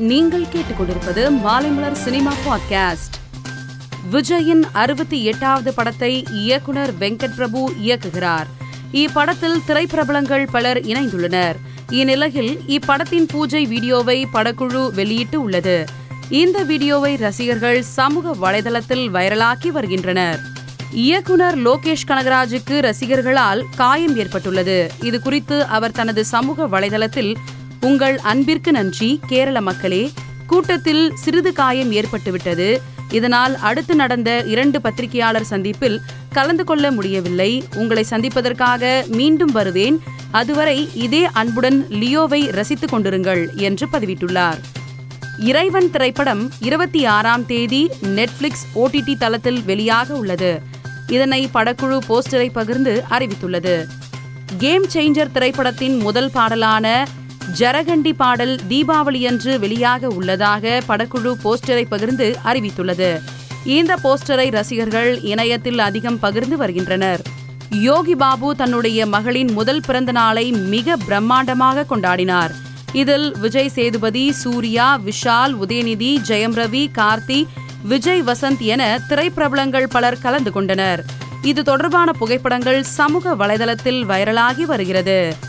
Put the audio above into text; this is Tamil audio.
நீங்கள் கேட்டுக்கொண்டிருப்பது மாலைமலர் சினிமா பாட்காஸ்ட். விஜயின் அறுபத்தி எட்டாவது படத்தை இயக்குனர் வெங்கட் பிரபு இயக்குகிறார். இப்படத்தில் திரைப்பிரபலங்கள் பலர் இணைந்துள்ளனர். இந்நிலையில் இப்படத்தின் பூஜை வீடியோவை படக்குழு வெளியிட்டு உள்ளது. இந்த வீடியோவை ரசிகர்கள் சமூக வலைதளத்தில் வைரலாக்கி வருகின்றனர். இயக்குனர் லோகேஷ் கனகராஜுக்கு ரசிகர்களால் காயம் ஏற்பட்டுள்ளது. இது குறித்து அவர் தனது சமூக வலைதளத்தில் உங்கள் அன்பிற்கு நன்றி கேரள மக்களே. கூட்டத்தில் சிறிது காயம் ஏற்பட்டுவிட்டது. இதனால் அடுத்து நடந்த இரண்டு பத்திரிகையாளர் சந்திப்பில் கலந்து கொள்ள முடியவில்லை. உங்களை சந்திப்பதற்காக மீண்டும் வருவேன். அதுவரை இதே அன்புடன் லியோவை ரசித்துக் கொண்டிருங்கள் என்று பதிவிட்டுள்ளார். இறைவன் திரைப்படம் இருபத்தி ஆறாம் தேதி நெட்ஃபிளிக்ஸ் ஓடிடி தளத்தில் வெளியாக உள்ளது. இதனை படக்குழு போஸ்டரை பகிர்ந்து அறிவித்துள்ளது. கேம் சேஞ்சர் திரைப்படத்தின் முதல் பாடலான ஜரகண்டி பாடல் தீபாவளியன்று வெளியாக உள்ளதாக படக்குழு போஸ்டரை பகிர்ந்து அறிவித்துள்ளது. இந்த போஸ்டரை ரசிகர்கள் இணையத்தில் அதிகம் பகிர்ந்து வருகின்றனர். யோகி பாபு தன்னுடைய மகளின் முதல் பிறந்த நாளை மிக பிரம்மாண்டமாக கொண்டாடினார். இதில் விஜய் சேதுபதி சூர்யா விஷால் உதயநிதி ஜெயம் ரவி கார்த்தி விஜய் வசந்த் என திரைப்பிரபலங்கள் பலர் கலந்து கொண்டனர். இது தொடர்பான புகைப்படங்கள் சமூக வலைதளத்தில் வைரலாகி வருகிறது.